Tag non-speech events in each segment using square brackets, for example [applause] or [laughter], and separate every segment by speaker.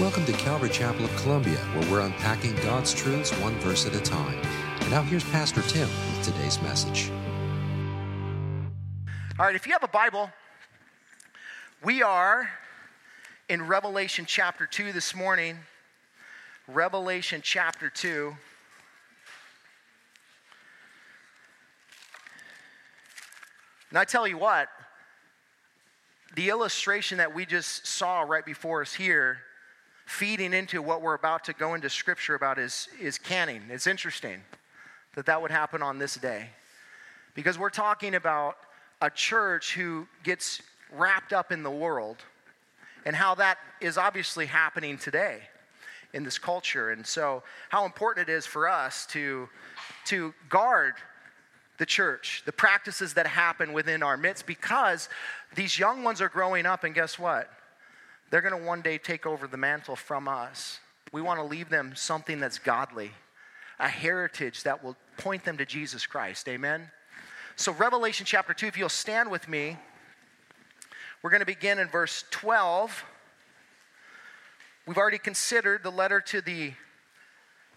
Speaker 1: Welcome to Calvary Chapel of Columbia, where we're unpacking God's truths one verse at a time. And now here's Pastor Tim with today's message.
Speaker 2: All right, if you have a Bible, we are in Revelation chapter 2 this morning. Revelation chapter 2. And I tell you what, the illustration that we just saw right before us here feeding into what we're about to go into scripture about is, is canning. It's interesting that that would happen on this day. Because we're talking about a church who gets wrapped up in the world and how that is obviously happening today in this culture. And so how important it is for us to to guard the church the practices that happen within our midst because these young ones are growing up and guess what they're going to one day take over the mantle from us. We want to leave them something that's godly, a heritage that will point them to Jesus Christ. Amen? So, Revelation chapter 2, if you'll stand with me, we're going to begin in verse 12. We've already considered the letter to the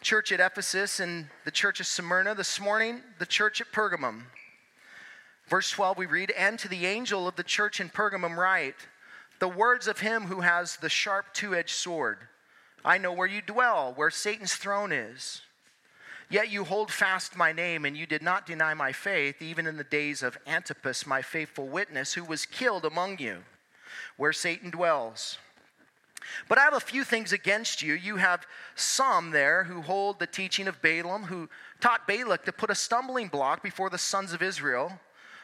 Speaker 2: church at Ephesus and the church of Smyrna. This morning, the church at Pergamum. Verse 12, we read, And to the angel of the church in Pergamum, write, the words of him who has the sharp two edged sword. I know where you dwell, where Satan's throne is. Yet you hold fast my name, and you did not deny my faith, even in the days of Antipas, my faithful witness, who was killed among you, where Satan dwells. But I have a few things against you. You have some there who hold the teaching of Balaam, who taught Balak to put a stumbling block before the sons of Israel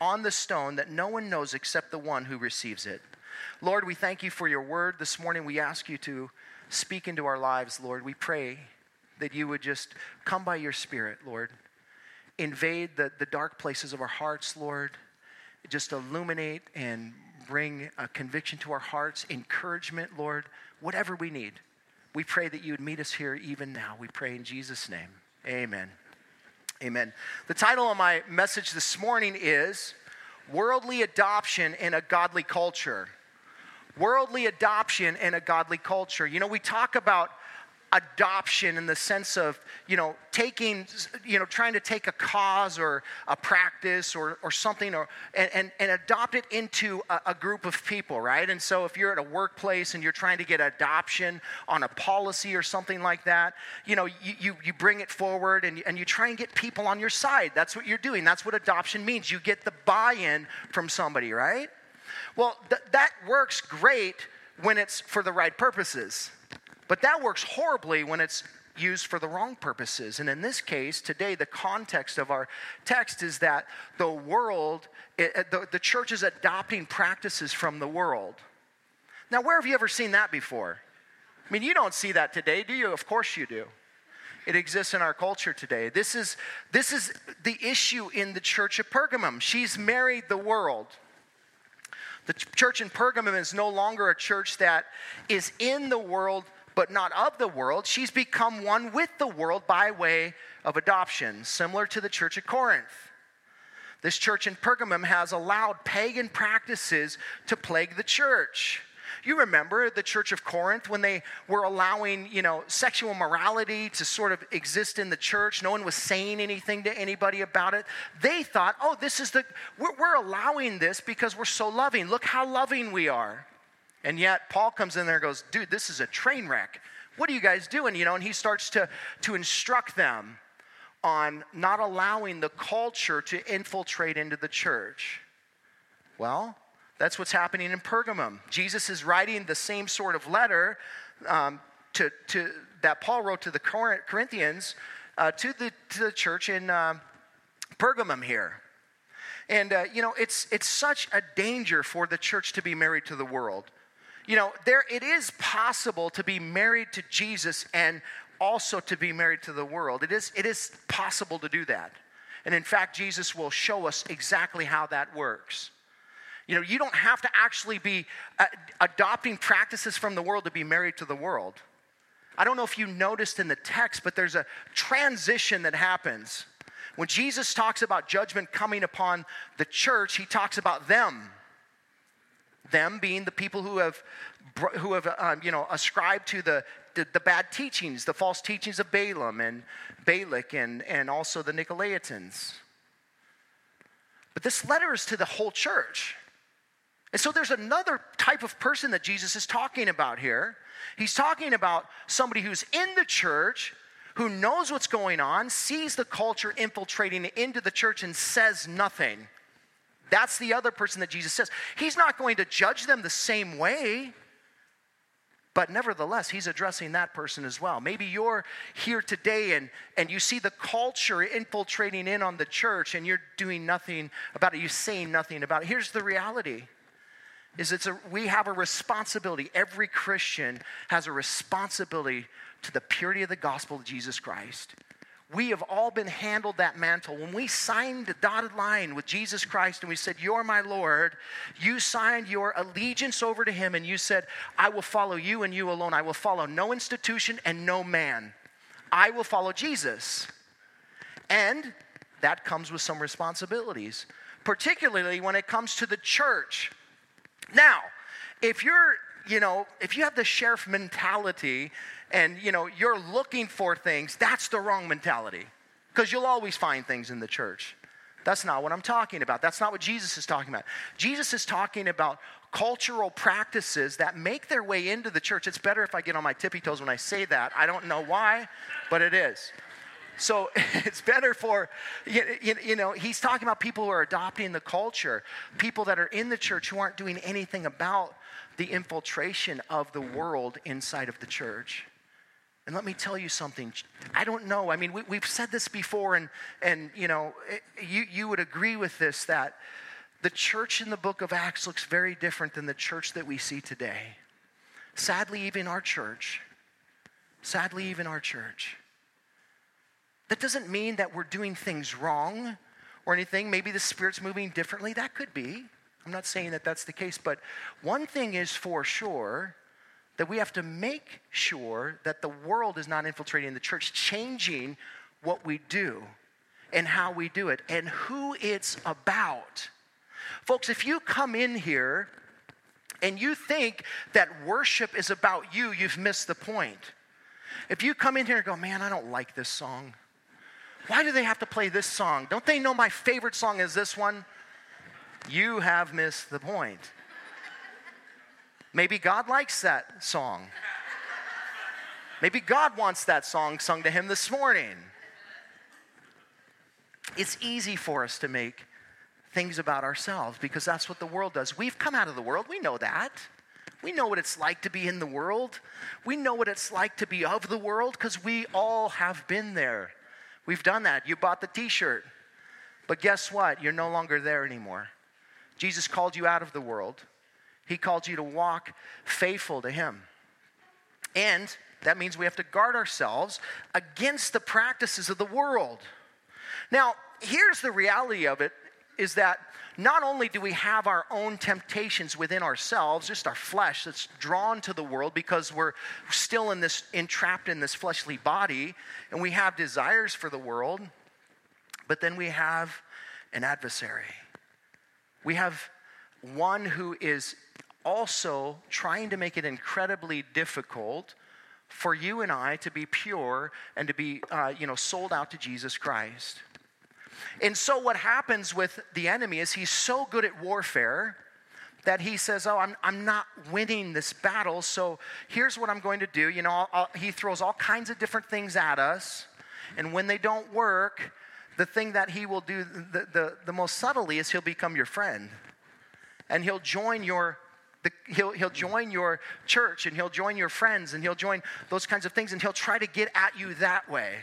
Speaker 2: on the stone that no one knows except the one who receives it. Lord, we thank you for your word. This morning we ask you to speak into our lives, Lord. We pray that you would just come by your spirit, Lord. Invade the, the dark places of our hearts, Lord. Just illuminate and bring a conviction to our hearts, encouragement, Lord, whatever we need. We pray that you would meet us here even now. We pray in Jesus' name. Amen. Amen. The title of my message this morning is Worldly Adoption in a Godly Culture. Worldly adoption in a godly culture. You know, we talk about adoption in the sense of you know taking you know trying to take a cause or a practice or, or something or and, and, and adopt it into a, a, group of people right? And so if you're at a workplace and you're trying to get adoption on a policy or something like that you know you, you, you bring it forward and, and you try and get people on your side. That's what you're doing. That's what adoption means. You get the buy-in from somebody right? Well th- that works great when it's for the right purposes but that works horribly when it's used for the wrong purposes. And in this case, today, the context of our text is that the world, it, the, the church is adopting practices from the world. Now, where have you ever seen that before? I mean, you don't see that today, do you? Of course you do. It exists in our culture today. This is, this is the issue in the church of Pergamum. She's married the world. The church in Pergamum is no longer a church that is in the world but not of the world. She's become one with the world by way of adoption, similar to the church at Corinth. This church in Pergamum has allowed pagan practices to plague the church. You remember the church of Corinth when they were allowing, you know, sexual morality to sort of exist in the church. No one was saying anything to anybody about it. They thought, oh, this is the, we're, we're allowing this because we're so loving. Look how loving we are. And yet Paul comes in there and goes, dude, this is a train wreck. What are you guys doing? You know, and he starts to, to instruct them on not allowing the culture to infiltrate into the church. Well, that's what's happening in Pergamum. Jesus is writing the same sort of letter um, to, to, that Paul wrote to the Corinthians uh, to, the, to the church in uh, Pergamum here. And, uh, you know, it's, it's such a danger for the church to be married to the world. You know, there it is possible to be married to Jesus and also to be married to the world. It is, it is possible to do that. And in fact, Jesus will show us exactly how that works. You know, you don't have to actually be uh, adopting practices from the world to be married to the world. I don't know if you noticed in the text, but there's a transition that happens. When Jesus talks about judgment coming upon the church, he talks about them. Them being the people who have, who have um, you know, ascribed to the, the, the, bad teachings, the false teachings of Balaam and Balak and, and also the Nicolaitans. But this letter is to the whole church. And so there's another type of person that Jesus is talking about here. He's talking about somebody who's in the church, who knows what's going on, sees the culture infiltrating into the church, and says nothing. That's the other person that Jesus says. He's not going to judge them the same way. But nevertheless, he's addressing that person as well. Maybe you're here today and, and you see the culture infiltrating in on the church and you're doing nothing about it. You're saying nothing about it. Here's the reality is it's a, we have a responsibility. Every Christian has a responsibility to the purity of the gospel of Jesus Christ. We have all been handled that mantle. When we signed the dotted line with Jesus Christ and we said, You're my Lord, you signed your allegiance over to Him and you said, I will follow you and you alone. I will follow no institution and no man. I will follow Jesus. And that comes with some responsibilities, particularly when it comes to the church. Now, if you're, you know, if you have the sheriff mentality and, you know, you're looking for things, that's the wrong mentality because you'll always find things in the church. That's not what I'm talking about. That's not what Jesus is talking about. Jesus is talking about cultural practices that make their way into the church. It's better if I get on my tippy toes when I say that. I don't know why, but it is. So [laughs] it's better for, you, know, he's talking about people who are adopting the culture, people that are in the church who aren't doing anything about the infiltration of the world inside of the church. And let me tell you something. I don't know. I mean, we, have said this before, and, and you know, it, you, you would agree with this that the church in the book of Acts looks very different than the church that we see today. Sadly, even our church. Sadly, even our church. That doesn't mean that we're doing things wrong or anything. Maybe the Spirit's moving differently. That could be. I'm not saying that that's the case. But one thing is for sure that we have to make sure that the world is not infiltrating the church, changing what we do and how we do it and who it's about. Folks, if you come in here and you think that worship is about you, you've missed the point. If you come in here and go, man, I don't like this song, why do they have to play this song? Don't they know my favorite song is this one? You have missed the point. Maybe God likes that song. Maybe God wants that song sung to him this morning. It's easy for us to make things about ourselves because that's what the world does. We've come out of the world, we know that. We know what it's like to be in the world. We know what it's like to be of the world because we all have been there. We've done that. You bought the t shirt. But guess what? You're no longer there anymore. Jesus called you out of the world, He called you to walk faithful to Him. And that means we have to guard ourselves against the practices of the world. Now, here's the reality of it is that not only do we have our own temptations within ourselves, just our flesh that's drawn to the world because we're still in this entrapped in this fleshly body and we have desires for the world, but then we have an adversary. We have one who is also trying to make it incredibly difficult for you and I to be pure and to be, uh, you know, sold out to Jesus Christ. And so, what happens with the enemy is he's so good at warfare that he says, Oh, I'm, I'm not winning this battle, so here's what I'm going to do. You know, I'll, I'll, he throws all kinds of different things at us, and when they don't work, the thing that he will do the, the, the most subtly is he'll become your friend. And he'll join your the, he'll, he'll join your church and he'll join your friends and he'll join those kinds of things and he'll try to get at you that way.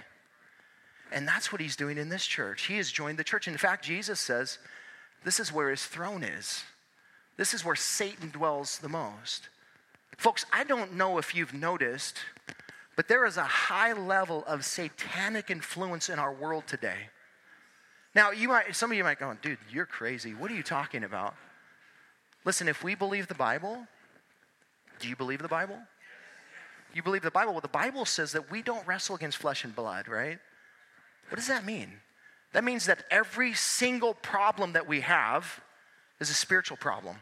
Speaker 2: And that's what he's doing in this church. He has joined the church. In fact, Jesus says this is where his throne is. This is where Satan dwells the most. Folks, I don't know if you've noticed, but there is a high level of satanic influence in our world today. Now, you might, some of you might go, dude, you're crazy. What are you talking about? Listen, if we believe the Bible, do you believe the Bible? You believe the Bible? Well, the Bible says that we don't wrestle against flesh and blood, right? What does that mean? That means that every single problem that we have is a spiritual problem.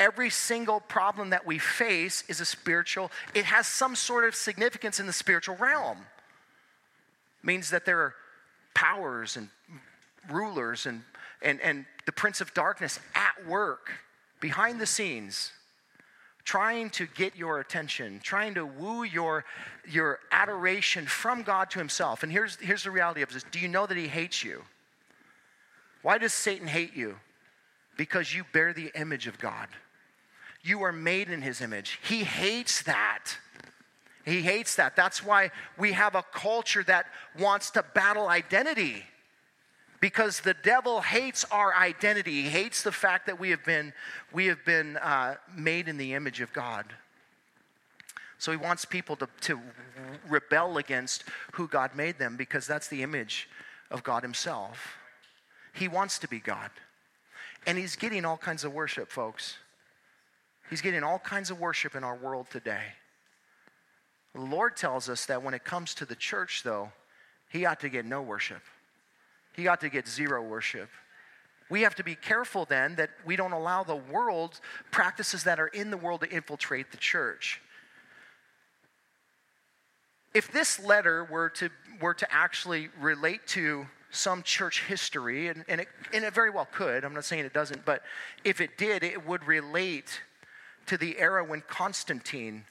Speaker 2: Every single problem that we face is a spiritual, it has some sort of significance in the spiritual realm. It means that there are powers and rulers and, and, and the prince of darkness at work behind the scenes trying to get your attention, trying to woo your, your adoration from God to Himself. And here's, here's the reality of this Do you know that He hates you? Why does Satan hate you? Because you bear the image of God. You are made in His image. He hates that. He hates that. That's why we have a culture that wants to battle identity because the devil hates our identity. He hates the fact that we have been, we have been uh, made in the image of God. So he wants people to, to rebel against who God made them because that's the image of God himself. He wants to be God. And he's getting all kinds of worship, folks. He's getting all kinds of worship in our world today. The Lord tells us that when it comes to the church, though, he ought to get no worship he ought to get zero worship. We have to be careful then that we don't allow the world practices that are in the world to infiltrate the church. If this letter were to, were to actually relate to some church history, and, and, it, and it very well could, I'm not saying it doesn't, but if it did, it would relate to the era when Constantine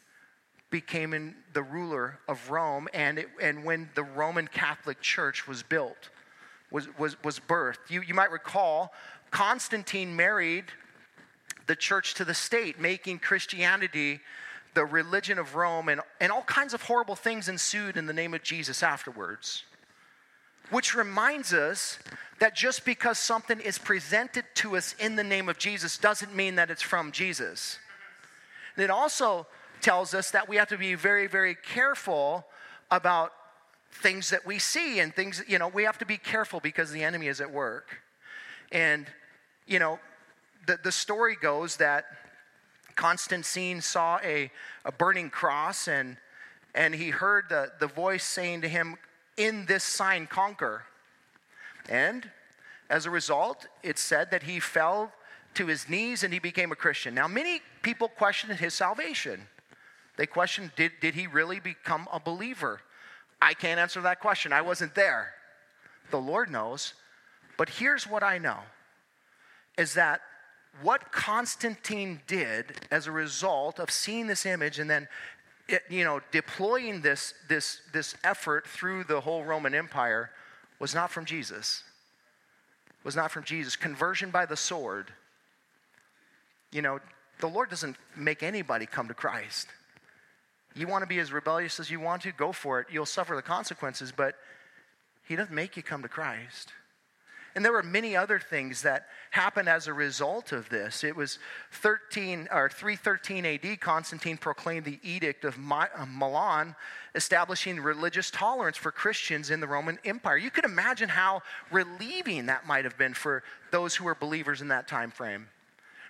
Speaker 2: became the ruler of Rome and, it, and when the Roman Catholic Church was built was, was, was birthed. You, you might recall Constantine married the church to the state, making Christianity the religion of Rome, and, and all kinds of horrible things ensued in the name of Jesus afterwards. Which reminds us that just because something is presented to us in the name of Jesus doesn't mean that it's from Jesus. And it also tells us that we have to be very, very careful about things that we see and things, you know, we have to be careful because the enemy is at work. And, you know, the, the story goes that Constantine saw a, a burning cross and, and he heard the, the voice saying to him, In this sign, conquer. And as a result, it said that he fell to his knees and he became a Christian. Now, many people questioned his salvation. They questioned, did, did he really become a believer? I can't answer that question. I wasn't there. The Lord knows. But here's what I know is that what Constantine did as a result of seeing this image and then it, you know deploying this this this effort through the whole Roman Empire was not from Jesus. Was not from Jesus. Conversion by the sword. You know, the Lord doesn't make anybody come to Christ. You want to be as rebellious as you want to? Go for it. You'll suffer the consequences, but He doesn't make you come to Christ. And there were many other things that happened as a result of this. It was 13 or 313 AD. Constantine proclaimed the Edict of Milan, establishing religious tolerance for Christians in the Roman Empire. You could imagine how relieving that might have been for those who were believers in that time frame,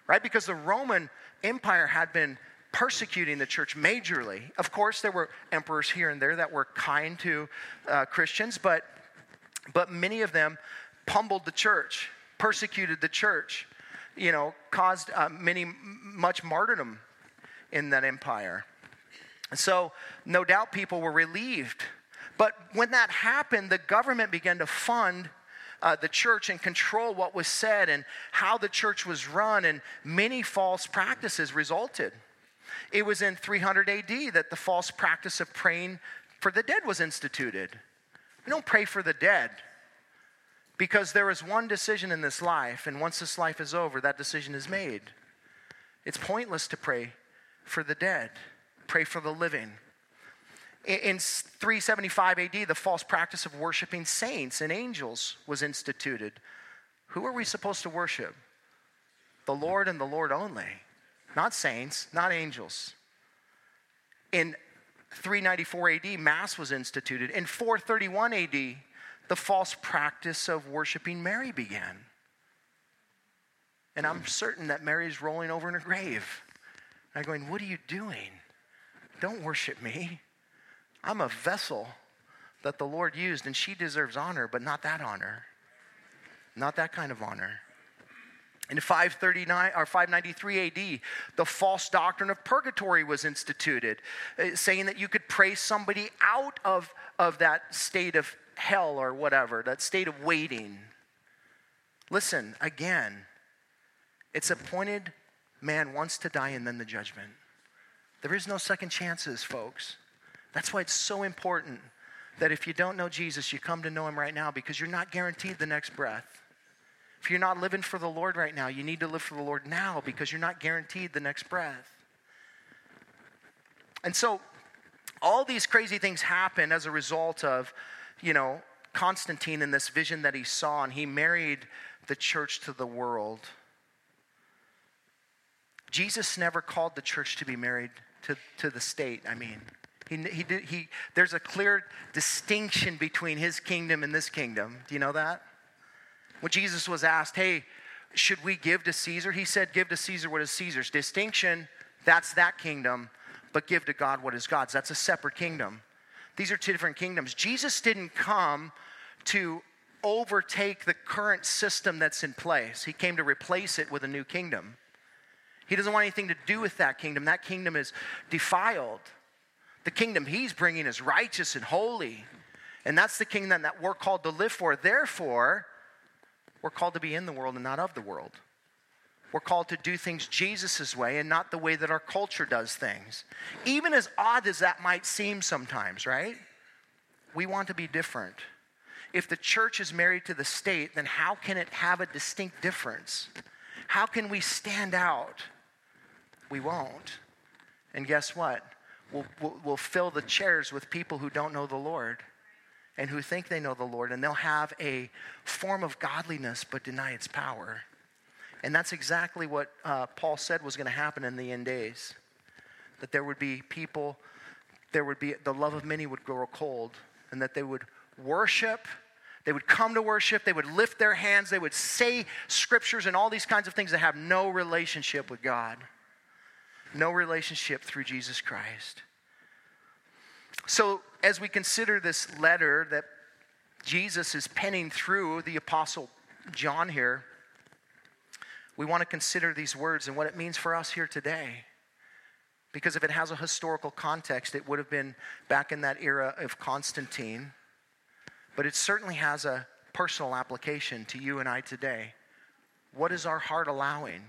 Speaker 2: right? Because the Roman Empire had been persecuting the church majorly. Of course, there were emperors here and there that were kind to uh, Christians, but, but many of them pummeled the church, persecuted the church, you know, caused uh, many, much martyrdom in that empire. So, no doubt people were relieved. But when that happened, the government began to fund uh, the church and control what was said and how the church was run, and many false practices resulted. It was in 300 AD that the false practice of praying for the dead was instituted. We don't pray for the dead because there is one decision in this life, and once this life is over, that decision is made. It's pointless to pray for the dead, pray for the living. In 375 AD, the false practice of worshiping saints and angels was instituted. Who are we supposed to worship? The Lord and the Lord only. Not saints, not angels. In 394 AD, Mass was instituted. In 431 AD, the false practice of worshiping Mary began. And I'm certain that Mary's rolling over in her grave. And I'm going, What are you doing? Don't worship me. I'm a vessel that the Lord used, and she deserves honor, but not that honor. Not that kind of honor. In 539 or 593 AD, the false doctrine of purgatory was instituted, uh, saying that you could pray somebody out of, of that state of hell or whatever, that state of waiting. Listen, again, it's appointed man wants to die and then the judgment. There is no second chances, folks. That's why it's so important that if you don't know Jesus, you come to know him right now because you're not guaranteed the next breath. If you're not living for the Lord right now, you need to live for the Lord now because you're not guaranteed the next breath. And so, all these crazy things happen as a result of, you know, Constantine and this vision that he saw, and he married the church to the world. Jesus never called the church to be married to, to the state. I mean, he, he did, he, there's a clear distinction between his kingdom and this kingdom. Do you know that? When Jesus was asked, hey, should we give to Caesar? He said, give to Caesar what is Caesar's. Distinction, that's that kingdom, but give to God what is God's. That's a separate kingdom. These are two different kingdoms. Jesus didn't come to overtake the current system that's in place, He came to replace it with a new kingdom. He doesn't want anything to do with that kingdom. That kingdom is defiled. The kingdom he's bringing is righteous and holy. And that's the kingdom that we're called to live for. Therefore, we're called to be in the world and not of the world. We're called to do things Jesus' way and not the way that our culture does things. Even as odd as that might seem sometimes, right? We want to be different. If the church is married to the state, then how can it have a distinct difference? How can we stand out? We won't. And guess what? We'll, we'll, we'll, fill the chairs with people who don't know the Lord and who think they know the Lord, and they'll have a form of godliness but deny its power. And that's exactly what uh, Paul said was going to happen in the end days. That there would be people, there would be, the love of many would grow cold, and that they would worship they would come to worship, they would lift their hands, they would say scriptures and all these kinds of things that have no relationship with God, no relationship through Jesus Christ. So, as we consider this letter that Jesus is penning through the Apostle John here, we want to consider these words and what it means for us here today. Because if it has a historical context, it would have been back in that era of Constantine but it certainly has a personal application to you and I today. What is our heart allowing?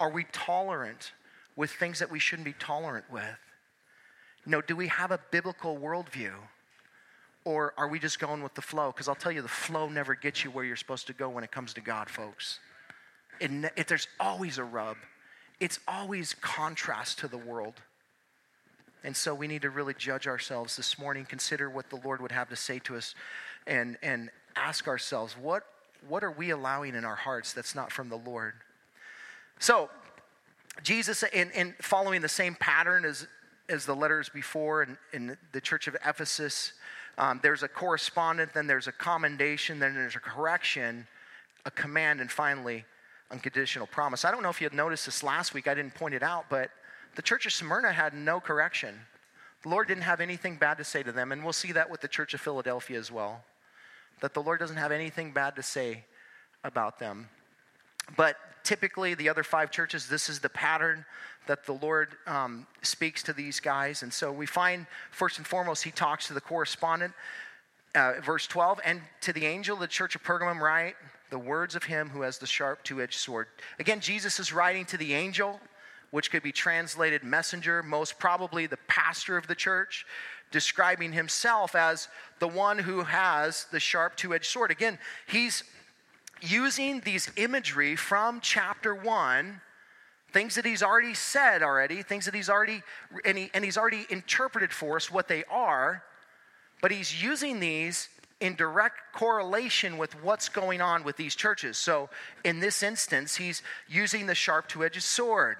Speaker 2: Are we tolerant with things that we shouldn't be tolerant with? You know, do we have a biblical worldview? Or are we just going with the flow? Because I'll tell you, the flow never gets you where you're supposed to go when it comes to God, folks. It, it, there's always a rub, it's always contrast to the world. And so we need to really judge ourselves this morning, consider what the Lord would have to say to us, and, and ask ourselves, what, what are we allowing in our hearts that's not from the Lord? So, Jesus, in, in following the same pattern as, as the letters before in, in the church of Ephesus, um, there's a correspondent, then there's a commendation, then there's a correction, a command, and finally, unconditional promise. I don't know if you had noticed this last week, I didn't point it out, but the church of Smyrna had no correction. The Lord didn't have anything bad to say to them, and we'll see that with the church of Philadelphia as well. That the Lord doesn't have anything bad to say about them. But typically, the other five churches, this is the pattern that the Lord um, speaks to these guys. And so we find, first and foremost, he talks to the correspondent, uh, verse 12, and to the angel of the church of Pergamum, write the words of him who has the sharp two edged sword. Again, Jesus is writing to the angel which could be translated messenger, most probably the pastor of the church, describing himself as the one who has the sharp two edged sword. Again, he's using these imagery from chapter 1 things that he's already said already things that he's already and, he, and he's already interpreted for us what they are but he's using these in direct correlation with what's going on with these churches. So in this instance he's using the sharp two-edged sword.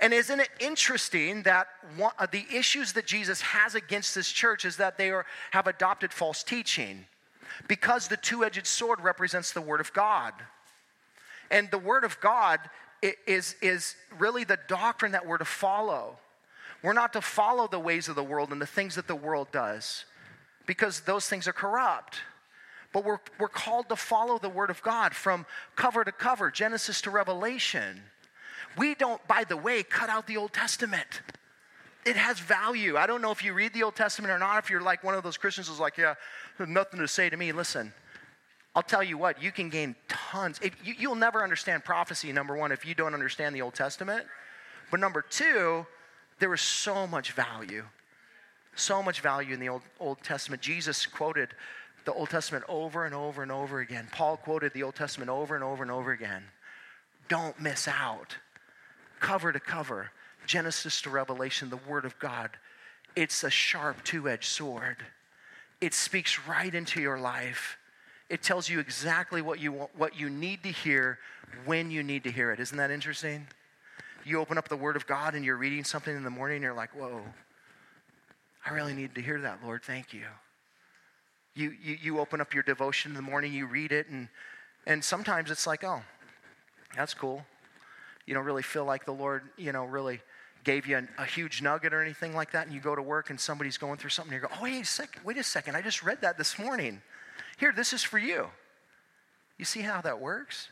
Speaker 2: And isn't it interesting that one, uh, the issues that Jesus has against this church is that they are, have adopted false teaching because the two edged sword represents the Word of God. And the Word of God is, is really the doctrine that we're to follow. We're not to follow the ways of the world and the things that the world does because those things are corrupt. But we're, we're called to follow the Word of God from cover to cover, Genesis to Revelation. We don't, by the way, cut out the Old Testament. It has value. I don't know if you read the Old Testament or not, if you're like one of those Christians who's like, yeah, nothing to say to me. Listen, I'll tell you what, you can gain tons. If, you, you'll never understand prophecy, number one, if you don't understand the Old Testament. But number two, there is so much value. So much value in the Old, Old Testament. Jesus quoted the Old Testament over and over and over again. Paul quoted the Old Testament over and over and over again. Don't miss out. Cover to cover, Genesis to Revelation, the Word of God. It's a sharp two edged sword. It speaks right into your life. It tells you exactly what you, want, what you need to hear when you need to hear it. Isn't that interesting? You open up the Word of God and you're reading something in the morning and you're like, whoa, I really need to hear that, Lord. Thank you. You, you, you open up your devotion in the morning, you read it, and, and sometimes it's like, oh, that's cool. You don't really feel like the Lord, you know, really gave you a, a huge nugget or anything like that, and you go to work and somebody's going through something, and you go, oh, wait a second, wait a second, I just read that this morning. Here, this is for you. You see how that works?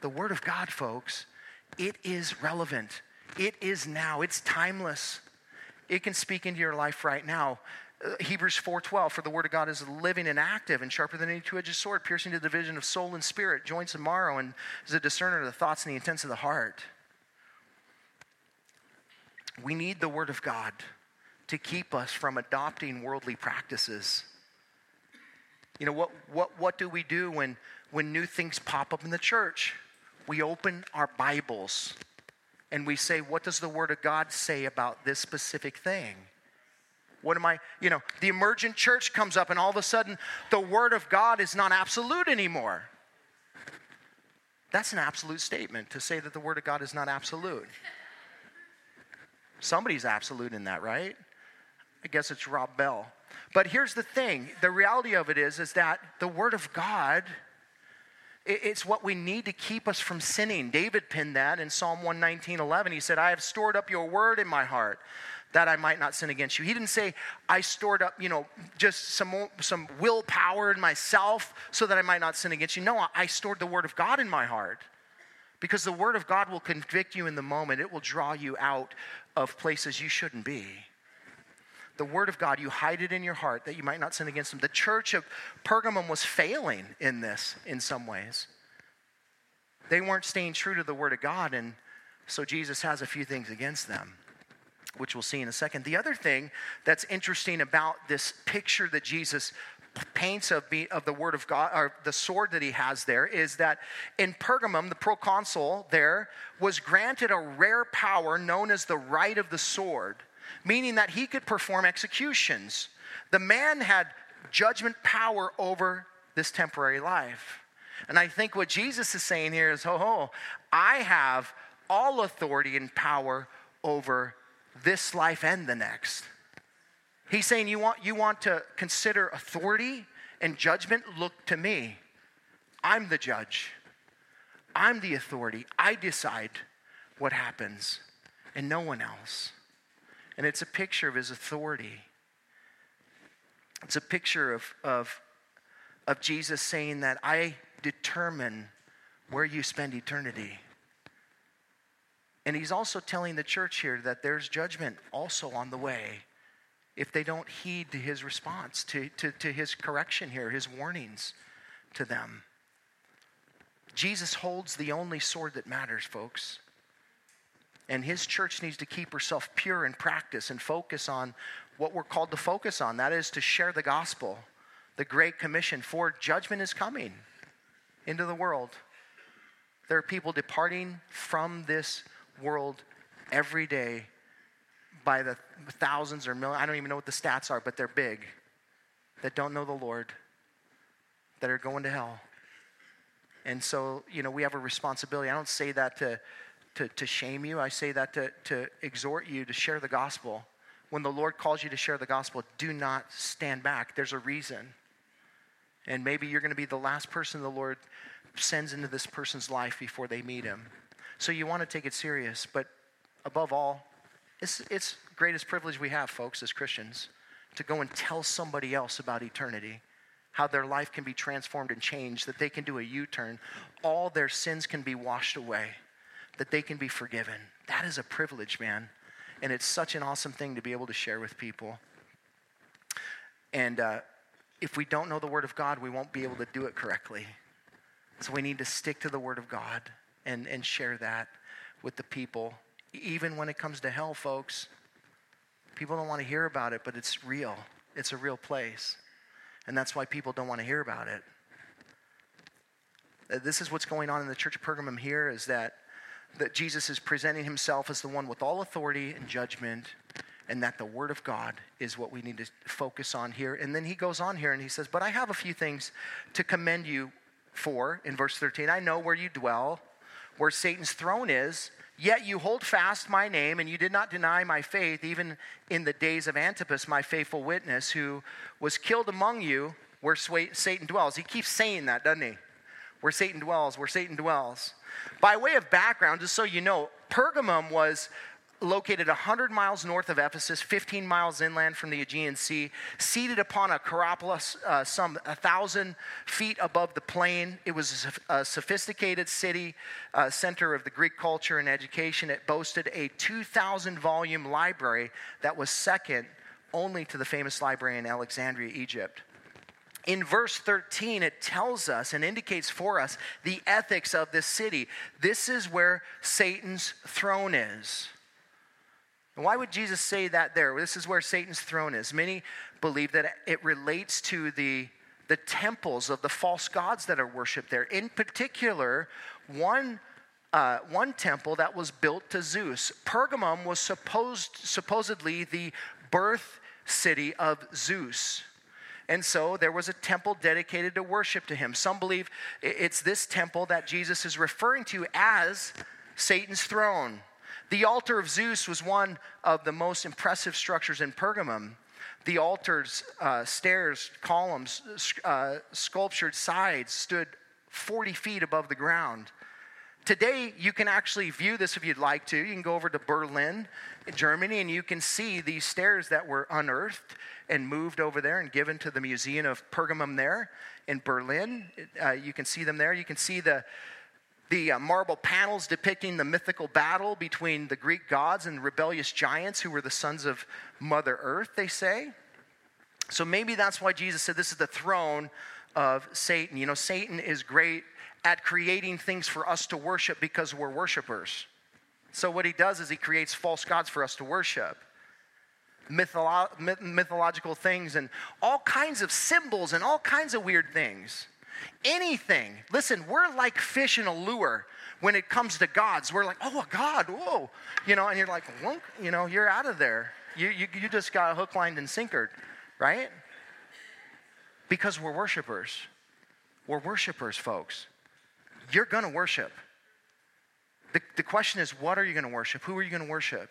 Speaker 2: The Word of God, folks, it is relevant. It is now. It's timeless. It can speak into your life right now. Uh, Hebrews 4:12 for the word of God is living and active and sharper than any two-edged sword piercing to the division of soul and spirit joints and marrow and is a discerner of the thoughts and the intents of the heart. We need the word of God to keep us from adopting worldly practices. You know what what what do we do when when new things pop up in the church? We open our Bibles and we say what does the word of God say about this specific thing? What am I, you know, the emergent church comes up and all of a sudden the word of God is not absolute anymore. That's an absolute statement to say that the word of God is not absolute. Somebody's absolute in that, right? I guess it's Rob Bell. But here's the thing the reality of it is, is that the word of God it's what we need to keep us from sinning. David pinned that in Psalm 119 11. He said, I have stored up your word in my heart that I might not sin against you. He didn't say, I stored up, you know, just some, some willpower in myself so that I might not sin against you. No, I stored the word of God in my heart because the word of God will convict you in the moment, it will draw you out of places you shouldn't be. The word of God, you hide it in your heart that you might not sin against him. The church of Pergamum was failing in this in some ways. They weren't staying true to the word of God, and so Jesus has a few things against them which we'll see in a second. The other thing that's interesting about this picture that Jesus paints of, be, of the word of God, or the sword that he has there, is that in Pergamum, the proconsul there was granted a rare power known as the right of the sword, meaning that he could perform executions. The man had judgment power over this temporary life. And I think what Jesus is saying here is, oh, oh I have all authority and power over this life and the next. He's saying, You want, you want to consider authority and judgment? Look to me. I'm the judge, I'm the authority. I decide what happens, and no one else. And it's a picture of his authority. It's a picture of, of, of Jesus saying that I determine where you spend eternity. And he's also telling the church here that there's judgment also on the way if they don't heed to his response, to, to, to his correction here, his warnings to them. Jesus holds the only sword that matters, folks. And his church needs to keep herself pure in practice and focus on what we're called to focus on that is to share the gospel, the Great Commission, for judgment is coming into the world. There are people departing from this world every day by the thousands or millions, I don't even know what the stats are, but they're big, that don't know the Lord, that are going to hell. And so, you know, we have a responsibility. I don't say that to, to, to shame you. I say that to, to exhort you to share the gospel. When the Lord calls you to share the gospel, do not stand back. There's a reason. And maybe you're going to be the last person the Lord sends into this person's life before they meet him. So you want to take it serious. But above all, it's, it's greatest privilege we have, folks, as Christians, to go and tell somebody else about eternity how their life can be transformed and changed, that they can do a U turn, all their sins can be washed away, that they can be forgiven. That is a privilege, man. And it's such an awesome thing to be able to share with people. And uh, if we don't know the Word of God, we won't be able to do it correctly. So we need to stick to the Word of God and, and share that with the people. Even when it comes to hell, folks, people don't want to hear about it, but it's real. It's a real place. And that's why people don't want to hear about it. Uh, this is what's going on in the church of Pergamum here is that, that Jesus is presenting himself as the one with all authority and judgment, and that the Word of God is what we need to focus on here. And then he goes on here and he says, But I have a few things to commend you for in verse 13. I know where you dwell, where Satan's throne is Yet you hold fast my name, and you did not deny my faith, even in the days of Antipas, my faithful witness, who was killed among you where Satan dwells. He keeps saying that, doesn't he? Where Satan dwells, where Satan dwells. By way of background, just so you know, Pergamum was located 100 miles north of Ephesus, 15 miles inland from the Aegean Sea, seated upon a Acropolis uh, some 1,000 feet above the plain. It was a sophisticated city, uh, center of the Greek culture and education. It boasted a 2,000 volume library that was second only to the famous library in Alexandria, Egypt. In verse 13, it tells us and indicates for us the ethics of this city. This is where Satan's throne is. And why would Jesus say that there? This is where Satan's throne is. Many believe that it relates to the, the temples of the false gods that are worshiped there. In particular, one, uh, one temple that was built to Zeus. Pergamum was supposed, supposedly the birth city of Zeus. And so there was a temple dedicated to worship to him. Some believe it's this temple that Jesus is referring to as Satan's throne. The altar of Zeus was one of the most impressive structures in Pergamum. The altar's uh, stairs, columns, uh, sculptured sides stood 40 feet above the ground. Today, you can actually view this if you'd like to. You can go over to Berlin, Germany, and you can see these stairs that were unearthed and moved over there and given to the Museum of Pergamum there in Berlin. Uh, you can see them there. You can see the, the uh, marble panels depicting the mythical battle between the Greek gods and rebellious giants who were the sons of Mother Earth, they say. So maybe that's why Jesus said this is the throne of Satan. You know, Satan is great at creating things for us to worship because we're worshipers. So what he does is he creates false gods for us to worship. Mytholo- myth- mythological things and all kinds of symbols and all kinds of weird things. Anything. Listen, we're like fish in a lure when it comes to gods. We're like, oh, a God, whoa. You know, and you're like, Wunk, you know, you're out of there. You, you, you just got hook, line, and sinkered, right? Because we're worshipers. We're worshipers, folks. You're going to worship. The, the question is, what are you going to worship? Who are you going to worship?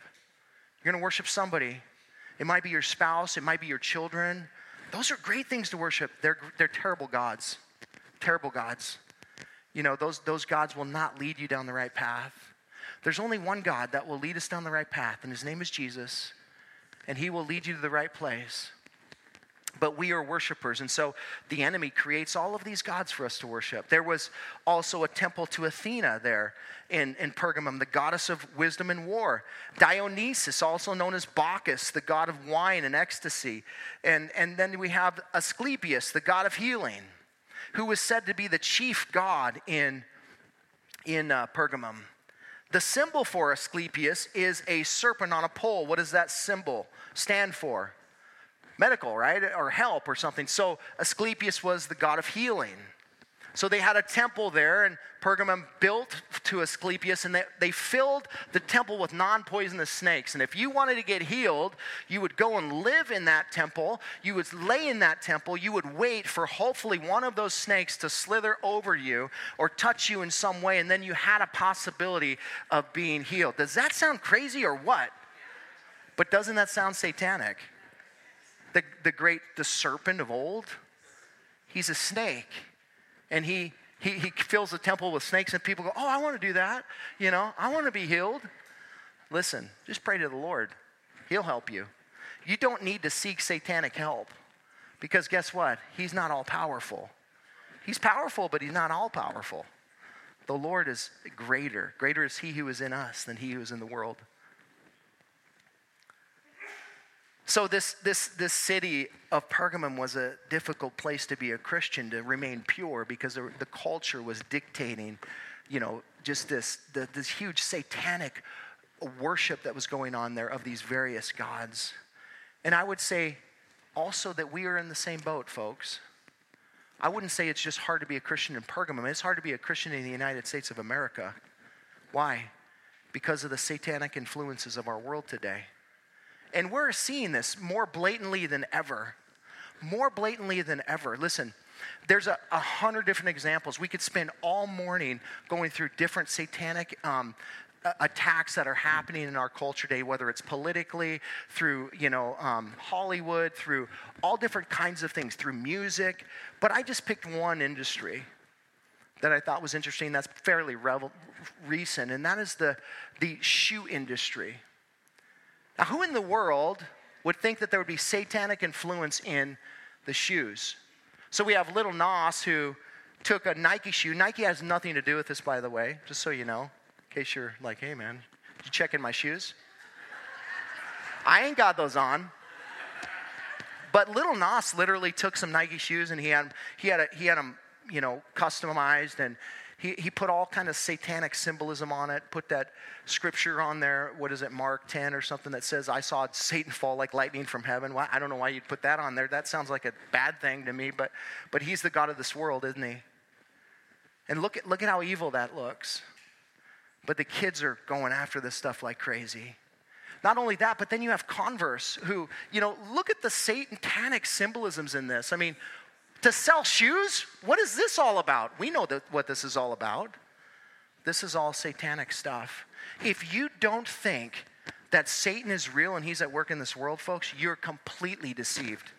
Speaker 2: You're going to worship somebody. It might be your spouse, it might be your children. Those are great things to worship. They're, they're terrible gods terrible gods. You know, those, those gods will not lead you down the right path. There's only one God that will lead us down the right path, and his name is Jesus, and he will lead you to the right place. But we are worshipers, and so the enemy creates all of these gods for us to worship. There was also a temple to Athena there in, in Pergamum, the goddess of wisdom and war. Dionysus, also known as Bacchus, the god of wine and ecstasy. And, and then we have Asclepius, the god of healing who was said to be the chief god in, in uh, Pergamum. The symbol for Asclepius is a serpent on a pole. What does that symbol stand for? Medical, right? Or help or something. So Asclepius was the god of healing. So they had a temple there, and Pergamum built to Asclepius, and they, they filled the temple with non poisonous snakes. And if you wanted to get healed, you would go and live in that temple. You would lay in that temple. You would wait for hopefully one of those snakes to slither over you or touch you in some way, and then you had a possibility of being healed. Does that sound crazy or what? But doesn't that sound satanic? The, the great, the serpent of old, he's a snake and he, he, he fills the temple with snakes, and people go, Oh, I want to do that. You know, I want to be healed. Listen, just pray to the Lord, He'll help you. You don't need to seek satanic help because guess what? He's not all powerful. He's powerful, but he's not all powerful. The Lord is greater. Greater is he who is in us than he who is in the world. So this, this, this city of Pergamum was a difficult place to be a Christian, to remain pure, because the, the culture was dictating, you know, just this, the, this huge satanic worship that was going on there of these various gods. And I would say also that we are in the same boat, folks. I wouldn't say it's just hard to be a Christian in Pergamum. It's hard to be a Christian in the United States of America. Why? Because of the satanic influences of our world today. And we're seeing this more blatantly than ever. More blatantly than ever. Listen, there's a, a hundred different examples. We could spend all morning going through different satanic um, attacks that are happening in our culture today, whether it's politically, through you know um, Hollywood, through all different kinds of things, through music. But I just picked one industry that I thought was interesting. That's fairly revel- recent, and that is the the shoe industry. Now, who in the world would think that there would be satanic influence in the shoes? So we have Lil Nas who took a Nike shoe. Nike has nothing to do with this, by the way, just so you know, in case you're like, hey man, you checking my shoes? I ain't got those on. But Lil Nas literally took some Nike shoes and he had he had a, he had them you know customized and he, he put all kind of satanic symbolism on it, put that scripture on there. What is it, Mark 10 or something that says, I saw Satan fall like lightning from heaven. Well, I don't know why you'd put that on there. That sounds like a bad thing to me, but, but he's the God of this world, isn't he? And look at, look at how evil that looks. But the kids are going after this stuff like crazy. Not only that, but then you have Converse, who, you know, look at the satanic symbolisms in this. I mean, to sell shoes? What is this all about? We know that what this is all about. This is all satanic stuff. If you don't think that Satan is real and he's at work in this world, folks, you're completely deceived.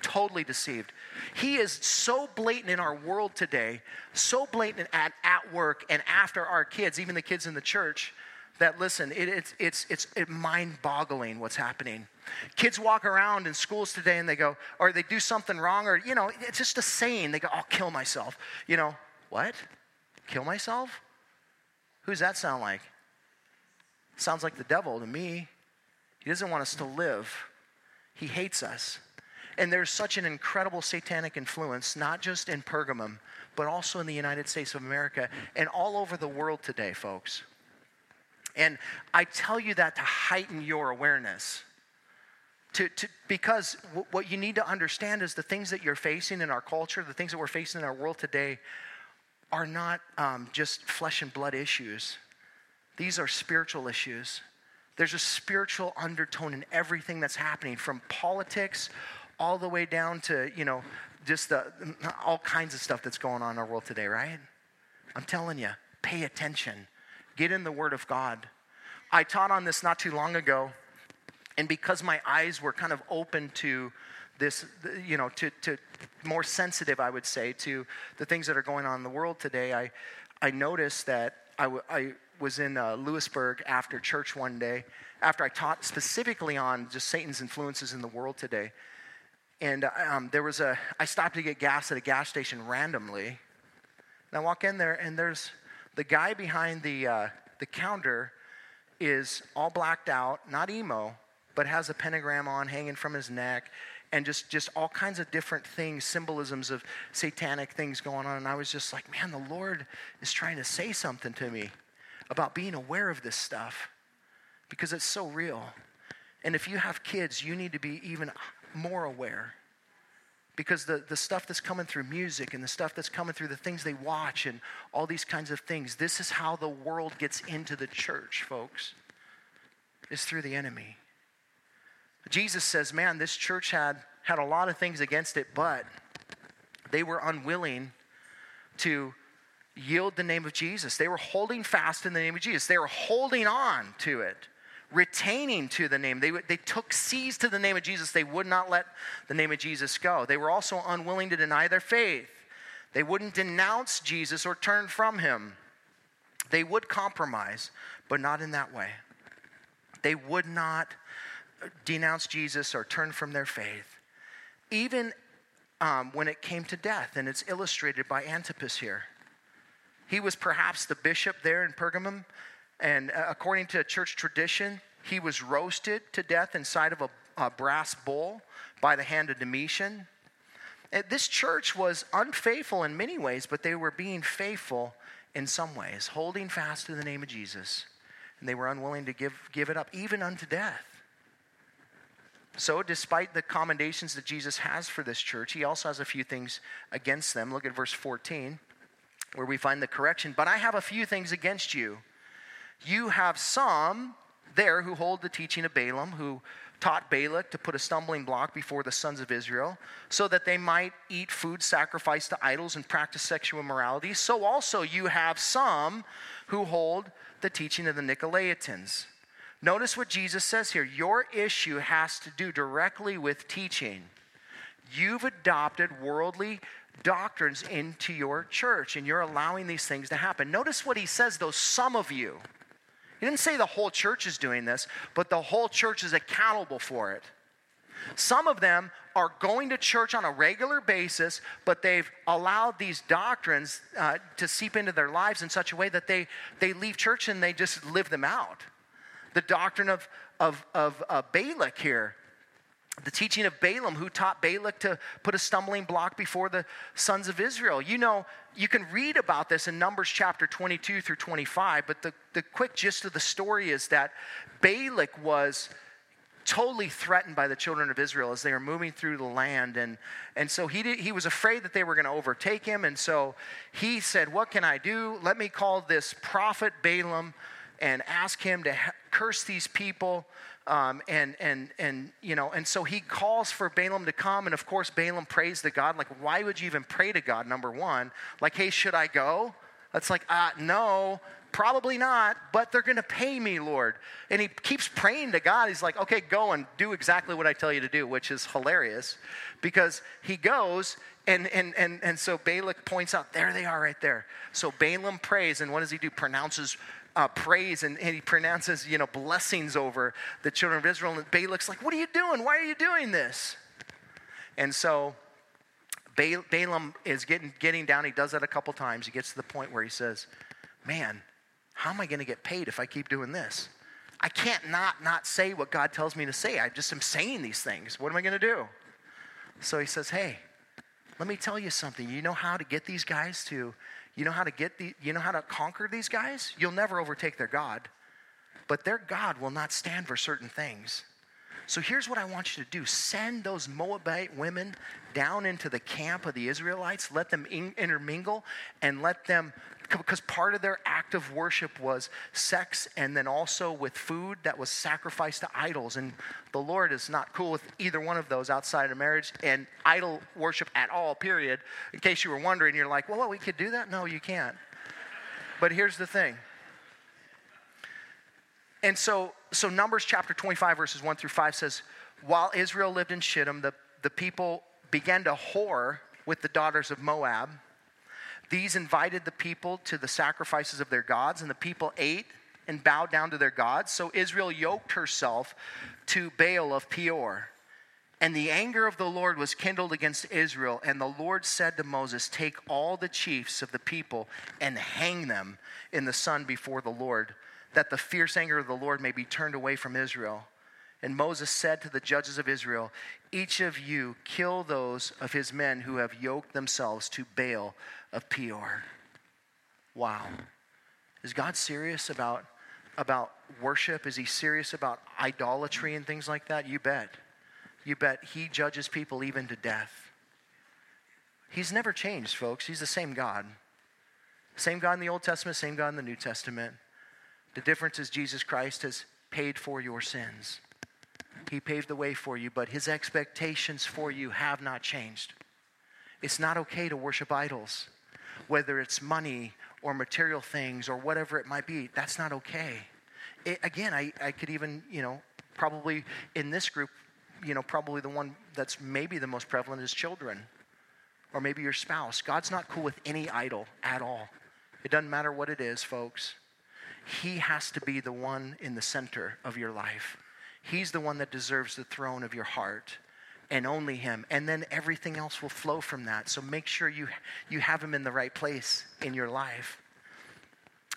Speaker 2: Totally deceived. He is so blatant in our world today, so blatant at, at work and after our kids, even the kids in the church, that listen, it, it's, it's, it's it mind boggling what's happening. Kids walk around in schools today and they go, or they do something wrong, or, you know, it's just a saying. They go, I'll kill myself. You know, what? Kill myself? Who's that sound like? Sounds like the devil to me. He doesn't want us to live, he hates us. And there's such an incredible satanic influence, not just in Pergamum, but also in the United States of America and all over the world today, folks. And I tell you that to heighten your awareness. To, to, because w- what you need to understand is the things that you're facing in our culture, the things that we're facing in our world today, are not um, just flesh and blood issues. These are spiritual issues. There's a spiritual undertone in everything that's happening, from politics all the way down to, you know, just the, all kinds of stuff that's going on in our world today, right? I'm telling you, pay attention. Get in the Word of God. I taught on this not too long ago, and because my eyes were kind of open to this, you know, to, to more sensitive, I would say, to the things that are going on in the world today, I, I noticed that I, w- I was in uh, Lewisburg after church one day, after I taught specifically on just Satan's influences in the world today. And um, there was a, I stopped to get gas at a gas station randomly. And I walk in there, and there's the guy behind the, uh, the counter is all blacked out, not emo, but has a pentagram on hanging from his neck and just, just all kinds of different things, symbolisms of satanic things going on. And I was just like, man, the Lord is trying to say something to me about being aware of this stuff because it's so real. And if you have kids, you need to be even more aware Because the, the stuff that's coming through music and the stuff that's coming through the things they watch and all these kinds of things, this is how the world gets into the church, folks, is through the enemy. Jesus says, man, this church had, had a lot of things against it, but they were unwilling to yield the name of Jesus. They were holding fast in the name of Jesus. They were holding on to it, retaining to the name. They, they took seize to the name of Jesus. They would not let the name of Jesus go. They were also unwilling to deny their faith. They wouldn't denounce Jesus or turn from him. They would compromise, but not in that way. They would not denounce Jesus or turn from their faith. Even um, when it came to death, and it's illustrated by Antipas here. He was perhaps the bishop there in Pergamum, and uh, according to church tradition, he was roasted to death inside of a, a brass bowl by the hand of Domitian. And this church was unfaithful in many ways, but they were being faithful in some ways, holding fast to the name of Jesus. And they were unwilling to give, give it up, even unto death. So, despite the commendations that Jesus has for this church, he also has a few things against them. Look at verse 14 where we find the correction. But I have a few things against you. You have some there who hold the teaching of Balaam, who taught Balak to put a stumbling block before the sons of Israel, so that they might eat food sacrificed to idols and practice sexual immorality. So also you have some who hold the teaching of the Nicolaitans. Notice what Jesus says here. Your issue has to do directly with teaching. You've adopted worldly doctrines into your church and you're allowing these things to happen. Notice what he says, though, some of you. He didn't say the whole church is doing this, but the whole church is accountable for it. Some of them are going to church on a regular basis, but they've allowed these doctrines uh, to seep into their lives in such a way that they, they leave church and they just live them out. The doctrine of, of, of uh, Balak here the teaching of Balaam, who taught Balak to put a stumbling block before the sons of Israel. You know, you can read about this in Numbers chapter 22 through 25, but the, the quick gist of the story is that Balak was totally threatened by the children of Israel as they were moving through the land. And, and so he, did, he was afraid that they were going to overtake him. And so he said, What can I do? Let me call this prophet Balaam and ask him to curse these people. Um, and and and you know, and so he calls for Balaam to come, and of course Balaam prays to God. Like, why would you even pray to God? Number one, like, hey, should I go? That's like, uh, no, probably not. But they're going to pay me, Lord. And he keeps praying to God. He's like, okay, go and do exactly what I tell you to do, which is hilarious, because he goes. And, and, and, and so Balak points out, there they are right there. So Balaam prays, and what does he do? Pronounces uh, praise and, and, he pronounces, you know, blessings over the children of Israel. And Balak's like, what are you doing? Why are you doing this? And so Balaam is getting, getting down. He does that a couple times. He gets to the point where he says, man, how am I going to get paid if I keep doing this? I can't not not say what God tells me to say. I just am saying these things. What am I going to do? So he says, hey, let me tell you something. You know how to get these guys to you know how to get the, you know how to conquer these guys? You'll never overtake their God. But their God will not stand for certain things. So here's what I want you to do send those Moabite women down into the camp of the Israelites, let them in, intermingle, and let them because part of their act of worship was sex and then also with food that was sacrificed to idols. And the Lord is not cool with either one of those outside of marriage and idol worship at all, period. In case you were wondering, you're like, well, we could do that? No, you can't. But here's the thing. And so, so Numbers chapter 25, verses 1 through 5 says, While Israel lived in Shittim, the, the people began to whore with the daughters of Moab these invited the people to the sacrifices of their gods, and the people ate and bowed down to their gods. So Israel yoked herself to Baal of Peor. And the anger of the Lord was kindled against Israel. And the Lord said to Moses, Take all the chiefs of the people and hang them in the sun before the Lord, that the fierce anger of the Lord may be turned away from Israel. And Moses said to the judges of Israel, Each of you kill those of his men who have yoked themselves to Baal of Peor. Wow. Is God serious about, about worship? Is he serious about idolatry and things like that? You bet. You bet he judges people even to death. He's never changed, folks. He's the same God. Same God in the Old Testament, same God in the New Testament. The difference is Jesus Christ has paid for your sins. He paved the way for you, but his expectations for you have not changed. It's not okay to worship idols, whether it's money or material things or whatever it might be. That's not okay. It, again, I, I could even, you know, probably in this group, you know, probably the one that's maybe the most prevalent is children or maybe your spouse. God's not cool with any idol at all. It doesn't matter what it is, folks. He has to be the one in the center of your life. He's the one that deserves the throne of your heart and only him. And then everything else will flow from that. So make sure you you have him in the right place in your life.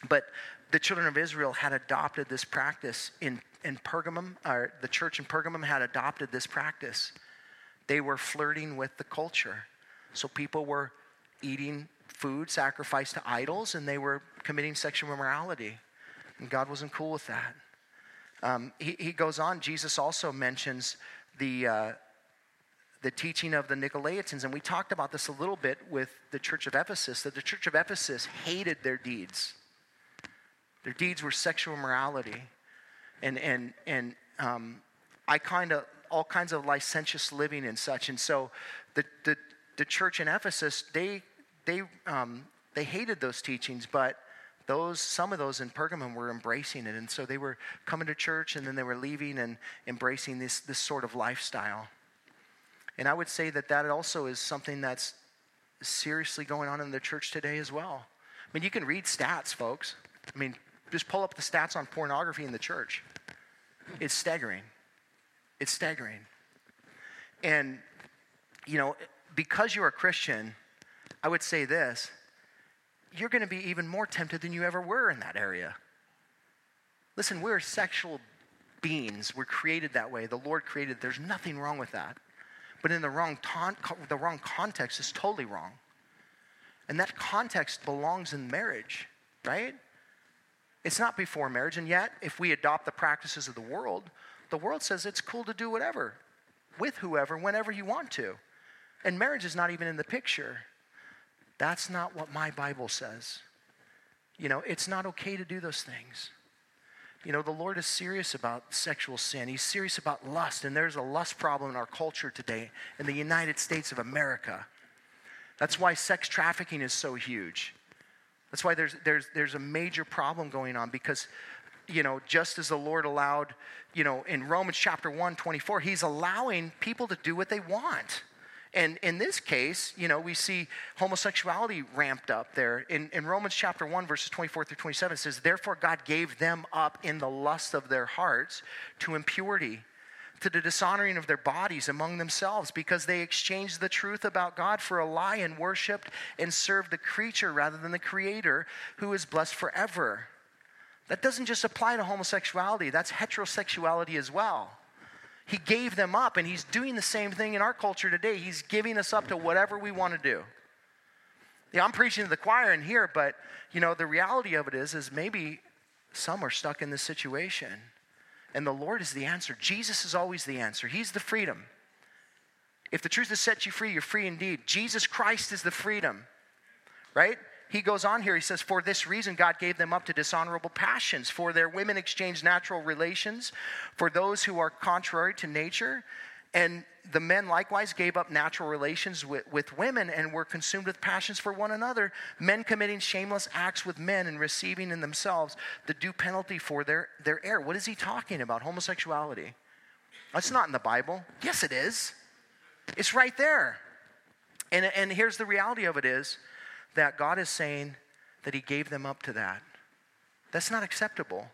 Speaker 2: But the children of israel had adopted this practice in in pergamum or the church in pergamum had adopted this practice. They were flirting with the culture. So people were eating food sacrificed to idols and they were committing sexual immorality. And god wasn't cool with that um, he, he, goes on jesus also mentions the uh, the teaching of the Nicolaitans. And we talked about this a little bit with the church of Ephesus, that the church of Ephesus hated their deeds. Their deeds were sexual morality And, and, and um, I kind of, all kinds of licentious living and such. And so the, the, the church in Ephesus, they, they, um, they hated those teachings, but those some of those in Pergamum were embracing it, and so they were coming to church, and then they were leaving and embracing this this sort of lifestyle. And I would say that that also is something that's seriously going on in the church today as well. I mean, you can read stats, folks. I mean, just pull up the stats on pornography in the church. It's staggering. It's staggering. And, you know, because you're a Christian, I would say this you're going to be even more tempted than you ever were in that area. Listen, we're sexual beings. We're created that way. The Lord created. There's nothing wrong with that but in the wrong, the wrong context is totally wrong. And that context belongs in marriage, right? It's not before marriage. And yet, if we adopt the practices of the world, the world says it's cool to do whatever, with whoever, whenever you want to. And marriage is not even in the picture. That's not what my Bible says. You know, it's not okay to do those things. You know, the Lord is serious about sexual sin. He's serious about lust, and there's a lust problem in our culture today in the United States of America. That's why sex trafficking is so huge. That's why there's, there's, there's a major problem going on because, you know, just as the Lord allowed, you know, in Romans chapter 1, 24, He's allowing people to do what they want. And in this case, you know, we see homosexuality ramped up there. In, in Romans chapter 1, verses 24 through 27, it says, Therefore God gave them up in the lust of their hearts to impurity, to the dishonoring of their bodies among themselves, because they exchanged the truth about God for a lie and worshiped and served the creature rather than the creator, who is blessed forever. That doesn't just apply to homosexuality, that's heterosexuality as well. He gave them up, and He's doing the same thing in our culture today. He's giving us up to whatever we want to do. Yeah, I'm preaching to the choir in here, but you know, the reality of it is, is maybe some are stuck in this situation. And the Lord is the answer. Jesus is always the answer. He's the freedom. If the truth has set you free, you're free indeed. Jesus Christ is the freedom, right? He goes on here, he says, For this reason, God gave them up to dishonorable passions. For their women exchanged natural relations for those who are contrary to nature. And the men likewise gave up natural relations with, with women and were consumed with passions for one another, men committing shameless acts with men and receiving in themselves the due penalty for their, their error. What is he talking about? Homosexuality. That's not in the Bible. Yes, it is. It's right there. And, and here's the reality of it is that God is saying that He gave them up to that. That's not acceptable.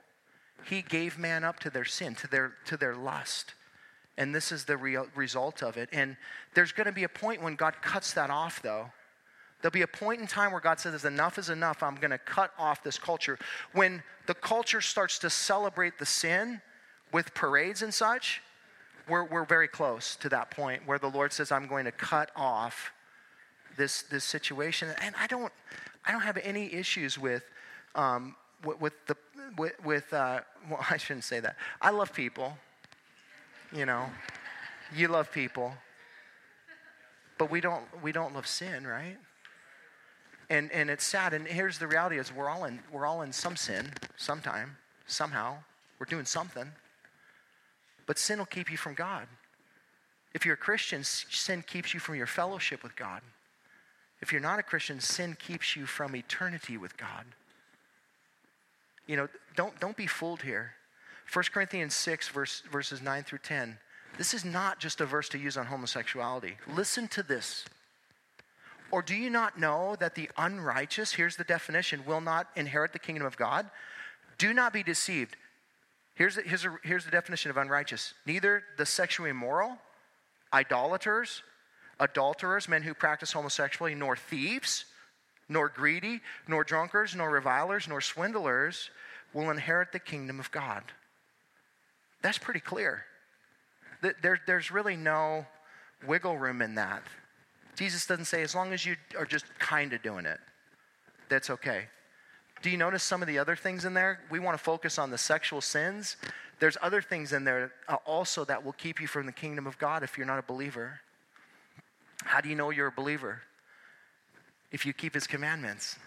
Speaker 2: He gave man up to their sin, to their, to their lust. And this is the real result of it. And there's going to be a point when God cuts that off, though. There'll be a point in time where God says, enough is enough. I'm going to cut off this culture. When the culture starts to celebrate the sin with parades and such, we're, we're very close to that point where the Lord says, I'm going to cut off this this situation, and I don't I don't have any issues with um, with, with, the with, with uh, [laughs] well I shouldn't say that. I love people. You know, you love people. but we don't we don't love sin, right? And and it's sad. And here's the reality: is we're all in we're all in some sin sometime, somehow. We're doing something. But sin will keep you from God. If you're a Christian, sin keeps you from your fellowship with God. If you're not a Christian, sin keeps you from eternity with God. You know, don't, don't be fooled here. 1 Corinthians 6, verse, verses 9 through 10. This is not just a verse to use on homosexuality. Listen to this. Or do you not know that the unrighteous, here's the definition, will not inherit the kingdom of God? Do not be deceived. Here's the, here's, a, here's the definition of unrighteous neither the sexually immoral, idolaters, adulterers, men who practice homosexuality, nor thieves, nor greedy, nor drunkards, nor revilers, nor swindlers will inherit the kingdom of God. That's pretty clear. There, there's really no wiggle room in that. Jesus doesn't say, as long as you are just kind of doing it, that's okay. Do you notice some of the other things in there? We want to focus on the sexual sins. There's other things in there uh, also that will keep you from the kingdom of God if you're not a believer. How do you know you're a believer? If you keep his commandments.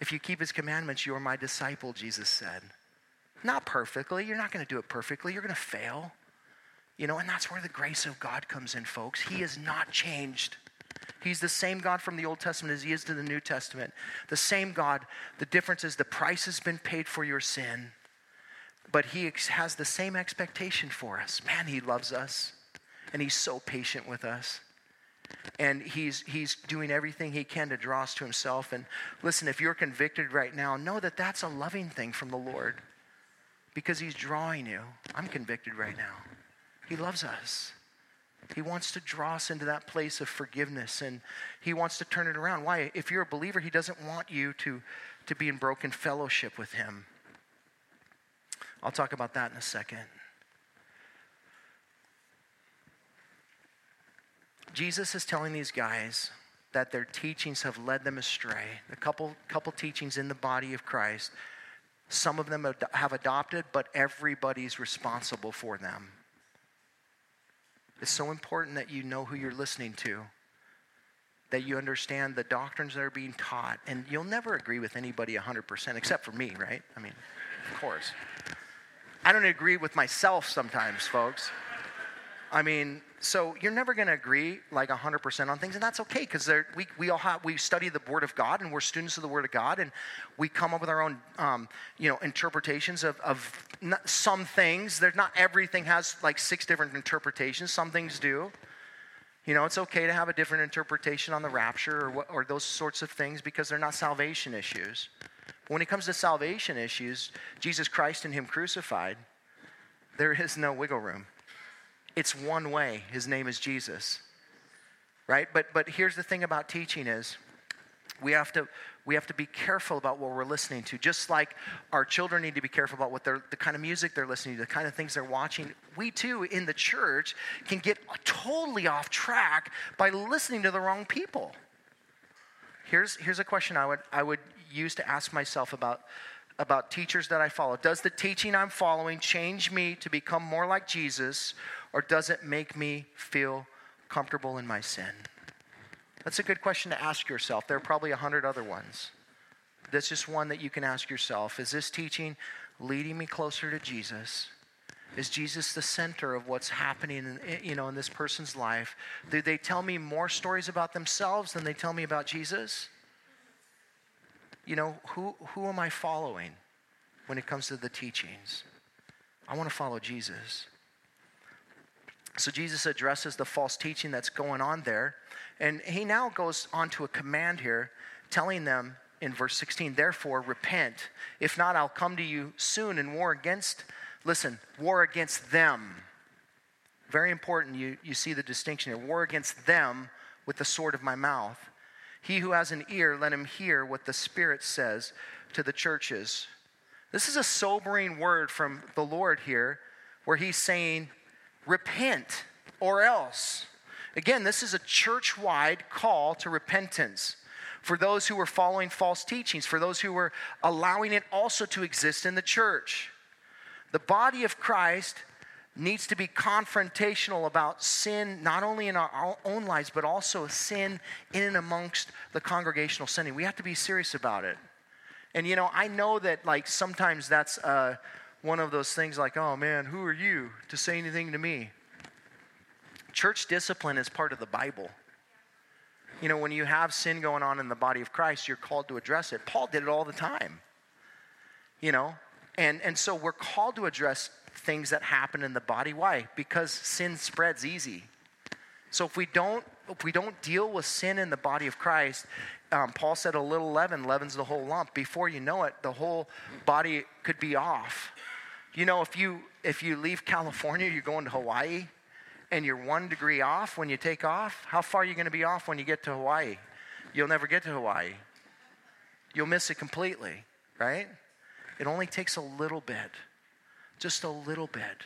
Speaker 2: If you keep his commandments, you are my disciple, Jesus said. Not perfectly. You're not going to do it perfectly. You're going to fail. You know, and that's where the grace of God comes in, folks. He has not changed. He's the same God from the Old Testament as he is to the New Testament. The same God. The difference is the price has been paid for your sin. But he has the same expectation for us. Man, he loves us. And he's so patient with us. And he's, he's doing everything he can to draw us to himself. And listen, if you're convicted right now, know that that's a loving thing from the Lord because he's drawing you. I'm convicted right now. He loves us. He wants to draw us into that place of forgiveness and he wants to turn it around. Why? If you're a believer, he doesn't want you to, to be in broken fellowship with him. I'll talk about that in a second. Jesus is telling these guys that their teachings have led them astray. A couple, couple teachings in the body of Christ. Some of them have adopted, but everybody's responsible for them. It's so important that you know who you're listening to, that you understand the doctrines that are being taught. And you'll never agree with anybody 100%, except for me, right? I mean, of course. I don't agree with myself sometimes, folks. I mean, so you're never going to agree like 100% on things, and that's okay because we, we all have, we study the Word of God and we're students of the Word of God, and we come up with our own, um, you know, interpretations of, of some things. There's not everything has like six different interpretations. Some things do. You know, it's okay to have a different interpretation on the rapture or, what, or those sorts of things because they're not salvation issues. But when it comes to salvation issues, Jesus Christ and Him crucified, there is no wiggle room. It's one way. His name is Jesus. Right? But but here's the thing about teaching is we have to we have to be careful about what we're listening to just like our children need to be careful about what they're the kind of music they're listening to the kind of things they're watching we too in the church can get totally off track by listening to the wrong people here's here's a question i would i would use to ask myself about about teachers that i follow does the teaching i'm following change me to become more like jesus or does it make me feel comfortable in my sin? That's a good question to ask yourself. There are probably a hundred other ones. That's just one that you can ask yourself. Is this teaching leading me closer to Jesus? Is Jesus the center of what's happening in, you know, in this person's life? Do they tell me more stories about themselves than they tell me about Jesus? You know, who, who am I following when it comes to the teachings? I want to follow Jesus. So Jesus addresses the false teaching that's going on there. And he now goes on to a command here, telling them in verse 16, therefore repent. If not, I'll come to you soon and war against, listen, war against them. Very important, you, you see the distinction here. War against them with the sword of my mouth. He who has an ear, let him hear what the Spirit says to the churches. This is a sobering word from the Lord here, where he's saying, repent or else. Again, this is a church wide call to repentance for those who were following false teachings, for those who were allowing it also to exist in the church. The body of Christ needs to be confrontational about sin, not only in our own lives, but also sin in and amongst the congregational setting. We have to be serious about it. And you know, I know that like sometimes that's uh, one of those things like, oh man, who are you to say anything to me? Church discipline is part of the Bible. You know, when you have sin going on in the body of Christ, you're called to address it. Paul did it all the time. You know, and, and so we're called to address things that happen in the body. Why? Because sin spreads easy. So if we don't if we don't deal with sin in the body of Christ, um, Paul said a little leaven leavens the whole lump. Before you know it, the whole body could be off. You know, if you if you leave California, you're going to Hawaii, and you're one degree off when you take off. How far are you going to be off when you get to Hawaii? You'll never get to Hawaii. You'll miss it completely, right? It only takes a little bit, just a little bit.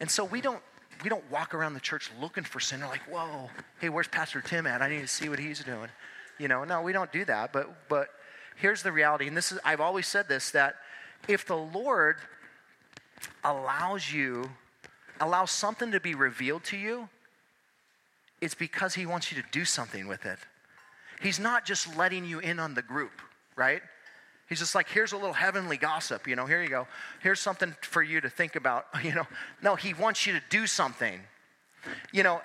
Speaker 2: And so we don't we don't walk around the church looking for sin. We're like, whoa, hey, where's Pastor Tim at? I need to see what he's doing. You know, no, we don't do that. But but here's the reality, and this is I've always said this that if the Lord allows you, allows something to be revealed to you, it's because he wants you to do something with it. He's not just letting you in on the group, right? He's just like, here's a little heavenly gossip, you know, here you go. Here's something for you to think about, [laughs] you know. No, he wants you to do something. You know,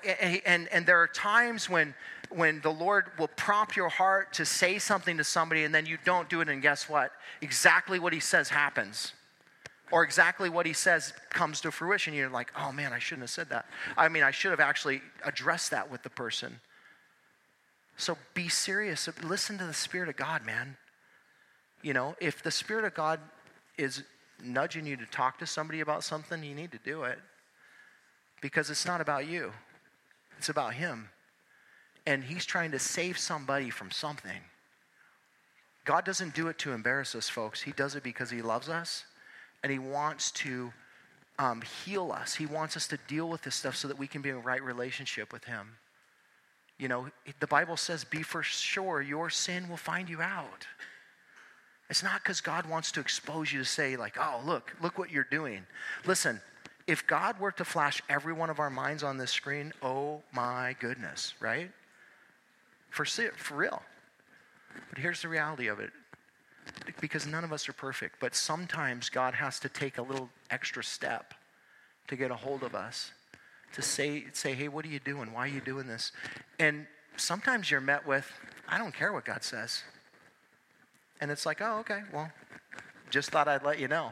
Speaker 2: and, and, there are times when when the Lord will prompt your heart to say something to somebody and then you don't do it, and guess what? Exactly what he says happens. Or exactly what he says comes to fruition. You're like, oh man, I shouldn't have said that. I mean, I should have actually addressed that with the person. So be serious. Listen to the Spirit of God, man. You know, if the Spirit of God is nudging you to talk to somebody about something, you need to do it. Because it's not about you, it's about Him. And He's trying to save somebody from something. God doesn't do it to embarrass us, folks. He does it because He loves us and He wants to um, heal us. He wants us to deal with this stuff so that we can be in a right relationship with Him. You know, the Bible says, be for sure your sin will find you out. It's not because God wants to expose you to say, like, oh, look, look what you're doing. Listen, if God were to flash every one of our minds on this screen, oh my goodness, right? For, for real. But here's the reality of it because none of us are perfect, but sometimes God has to take a little extra step to get a hold of us, to say, say hey, what are you doing? Why are you doing this? And sometimes you're met with, I don't care what God says. And it's like, oh, okay, well, just thought I'd let you know.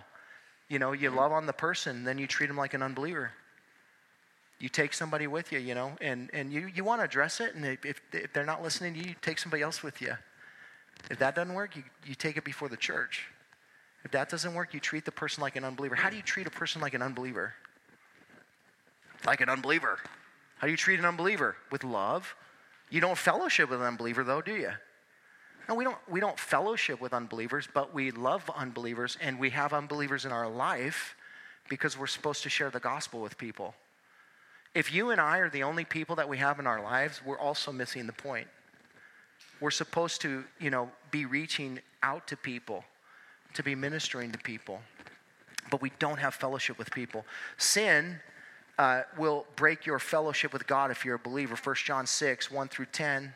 Speaker 2: You know, you love on the person, then you treat them like an unbeliever. You take somebody with you, you know, and, and you, you want to address it, and if, if they're not listening to you, you take somebody else with you. If that doesn't work, you, you take it before the church. If that doesn't work, you treat the person like an unbeliever. How do you treat a person like an unbeliever? Like an unbeliever. How do you treat an unbeliever? With love. You don't fellowship with an unbeliever, though, do you? No, we don't, we don't fellowship with unbelievers, but we love unbelievers and we have unbelievers in our life because we're supposed to share the gospel with people. If you and I are the only people that we have in our lives, we're also missing the point. We're supposed to, you know, be reaching out to people, to be ministering to people, but we don't have fellowship with people. Sin uh, will break your fellowship with God if you're a believer. 1 John 6, 1 through 10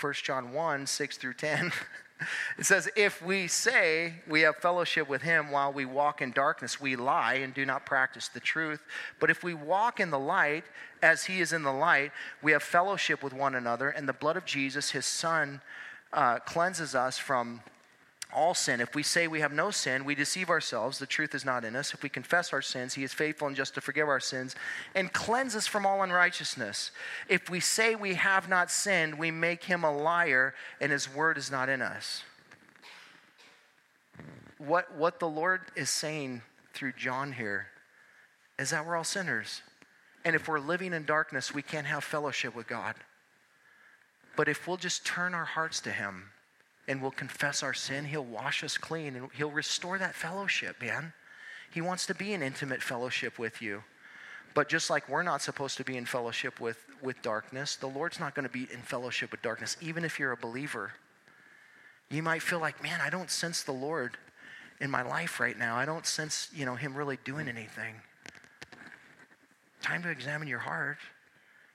Speaker 2: 1 John 1 6 through 10. [laughs] it says, If we say we have fellowship with him while we walk in darkness, we lie and do not practice the truth. But if we walk in the light as he is in the light, we have fellowship with one another, and the blood of Jesus, his son, uh, cleanses us from all sin. If we say we have no sin, we deceive ourselves. The truth is not in us. If we confess our sins, He is faithful and just to forgive our sins and cleanse us from all unrighteousness. If we say we have not sinned, we make Him a liar and His word is not in us. What, what the Lord is saying through John here is that we're all sinners. And if we're living in darkness, we can't have fellowship with God. But if we'll just turn our hearts to Him, and we'll confess our sin, He'll wash us clean and He'll restore that fellowship, man. He wants to be in intimate fellowship with you. But just like we're not supposed to be in fellowship with, with darkness, the Lord's not going to be in fellowship with darkness, even if you're a believer. You might feel like, man, I don't sense the Lord in my life right now. I don't sense, you know, Him really doing anything. time to examine your heart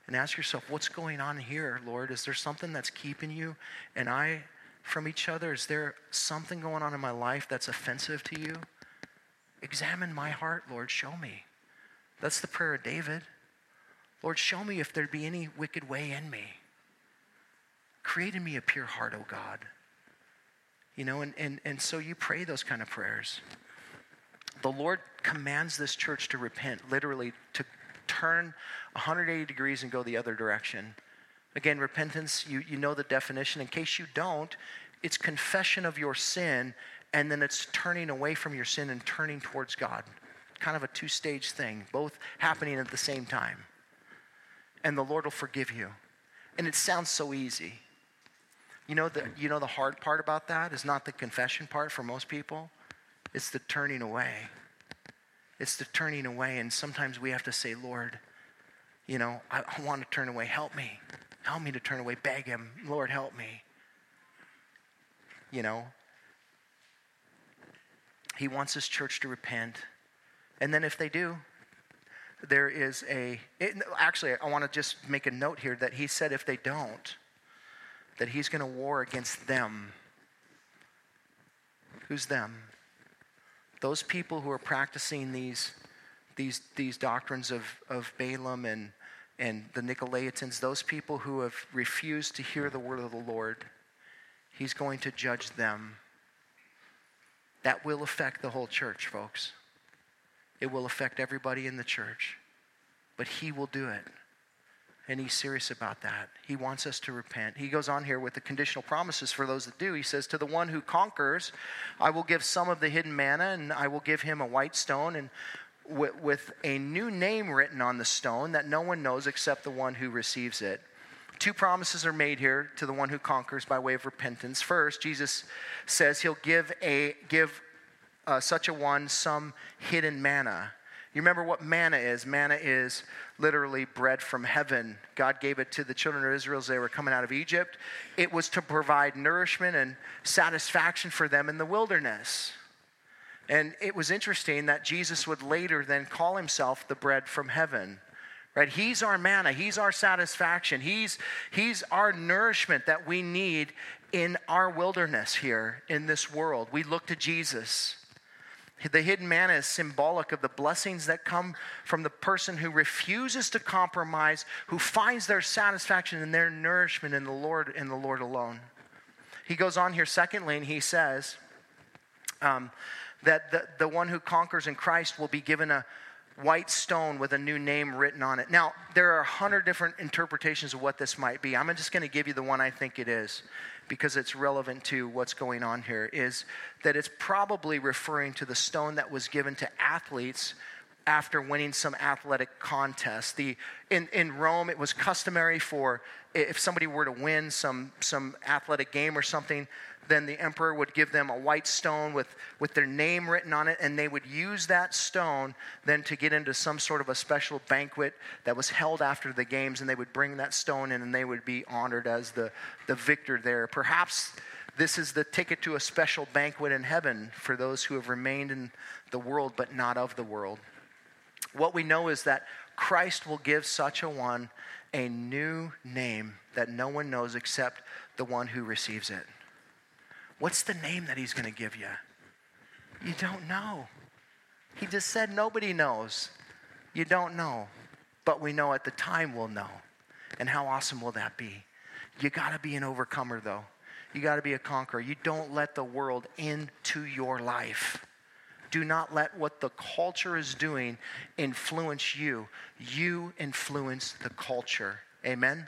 Speaker 2: and ask yourself, what's going on here, Lord? Is there something that's keeping you and I from each other? Is there something going on in my life that's offensive to you? Examine my heart, Lord. Show me. That's the prayer of David. Lord, show me if there'd be any wicked way in me. Create in me a pure heart, O God. You know, and, and, and so you pray those kind of prayers. The Lord commands this church to repent, literally, to turn 180 degrees and go the other direction. Again, repentance, you, you know the definition. In case you don't, it's confession of your sin, and then it's turning away from your sin and turning towards God. Kind of a two stage thing, both happening at the same time. And the Lord will forgive you. And it sounds so easy. You know, the, you know the hard part about that is not the confession part for most people, it's the turning away. It's the turning away. And sometimes we have to say, Lord, you know, I, I want to turn away. Help me. Help me to turn away. Beg Him, Lord, help me. You know, He wants His church to repent. And then if they do, there is a. It, actually, I want to just make a note here that He said if they don't, that He's going to war against them. Who's them? those people who are practicing these, these, these doctrines of, of Balaam and, and the Nicolaitans, those people who have refused to hear the word of the Lord, he's going to judge them. That will affect the whole church, folks. It will affect everybody in the church, but he will do it and he's serious about that. He wants us to repent. He goes on here with the conditional promises for those that do. He says, To the one who conquers, I will give some of the hidden manna, and I will give him a white stone, and with, with a new name written on the stone that no one knows except the one who receives it. Two promises are made here to the one who conquers by way of repentance. First, Jesus says he'll give a give uh, such a one some hidden manna. You remember what manna is? Manna is literally bread from heaven. God gave it to the children of Israel as they were coming out of Egypt. It was to provide nourishment and satisfaction for them in the wilderness. And it was interesting that Jesus would later then call himself the bread from heaven. Right? He's our manna, he's our satisfaction. He's he's our nourishment that we need in our wilderness here in this world. We look to Jesus. The hidden manna is symbolic of the blessings that come from the person who refuses to compromise, who finds their satisfaction and their nourishment in the Lord in the Lord alone. He goes on here, secondly, and he says um, that the, the one who conquers in Christ will be given a white stone with a new name written on it. Now, there are a hundred different interpretations of what this might be. I'm just going to give you the one I think it is because it's relevant to what's going on here, is that it's probably referring to the stone that was given to athletes after winning some athletic contest. The, in, in Rome, it was customary for if somebody were to win some, some athletic game or something, then the emperor would give them a white stone with, with their name written on it, and they would use that stone then to get into some sort of a special banquet that was held after the games, and they would bring that stone in and they would be honored as the, the victor there. Perhaps this is the ticket to a special banquet in heaven for those who have remained in the world but not of the world. What we know is that Christ will give such a one a new name that no one knows except the one who receives it. What's the name that he's going to give you? You don't know. He just said nobody knows. You don't know. But we know at the time we'll know. And how awesome will that be? You got to be an overcomer, though. You got to be a conqueror. You don't let the world into your life. Do not let what the culture is doing influence you. You influence the culture. Amen.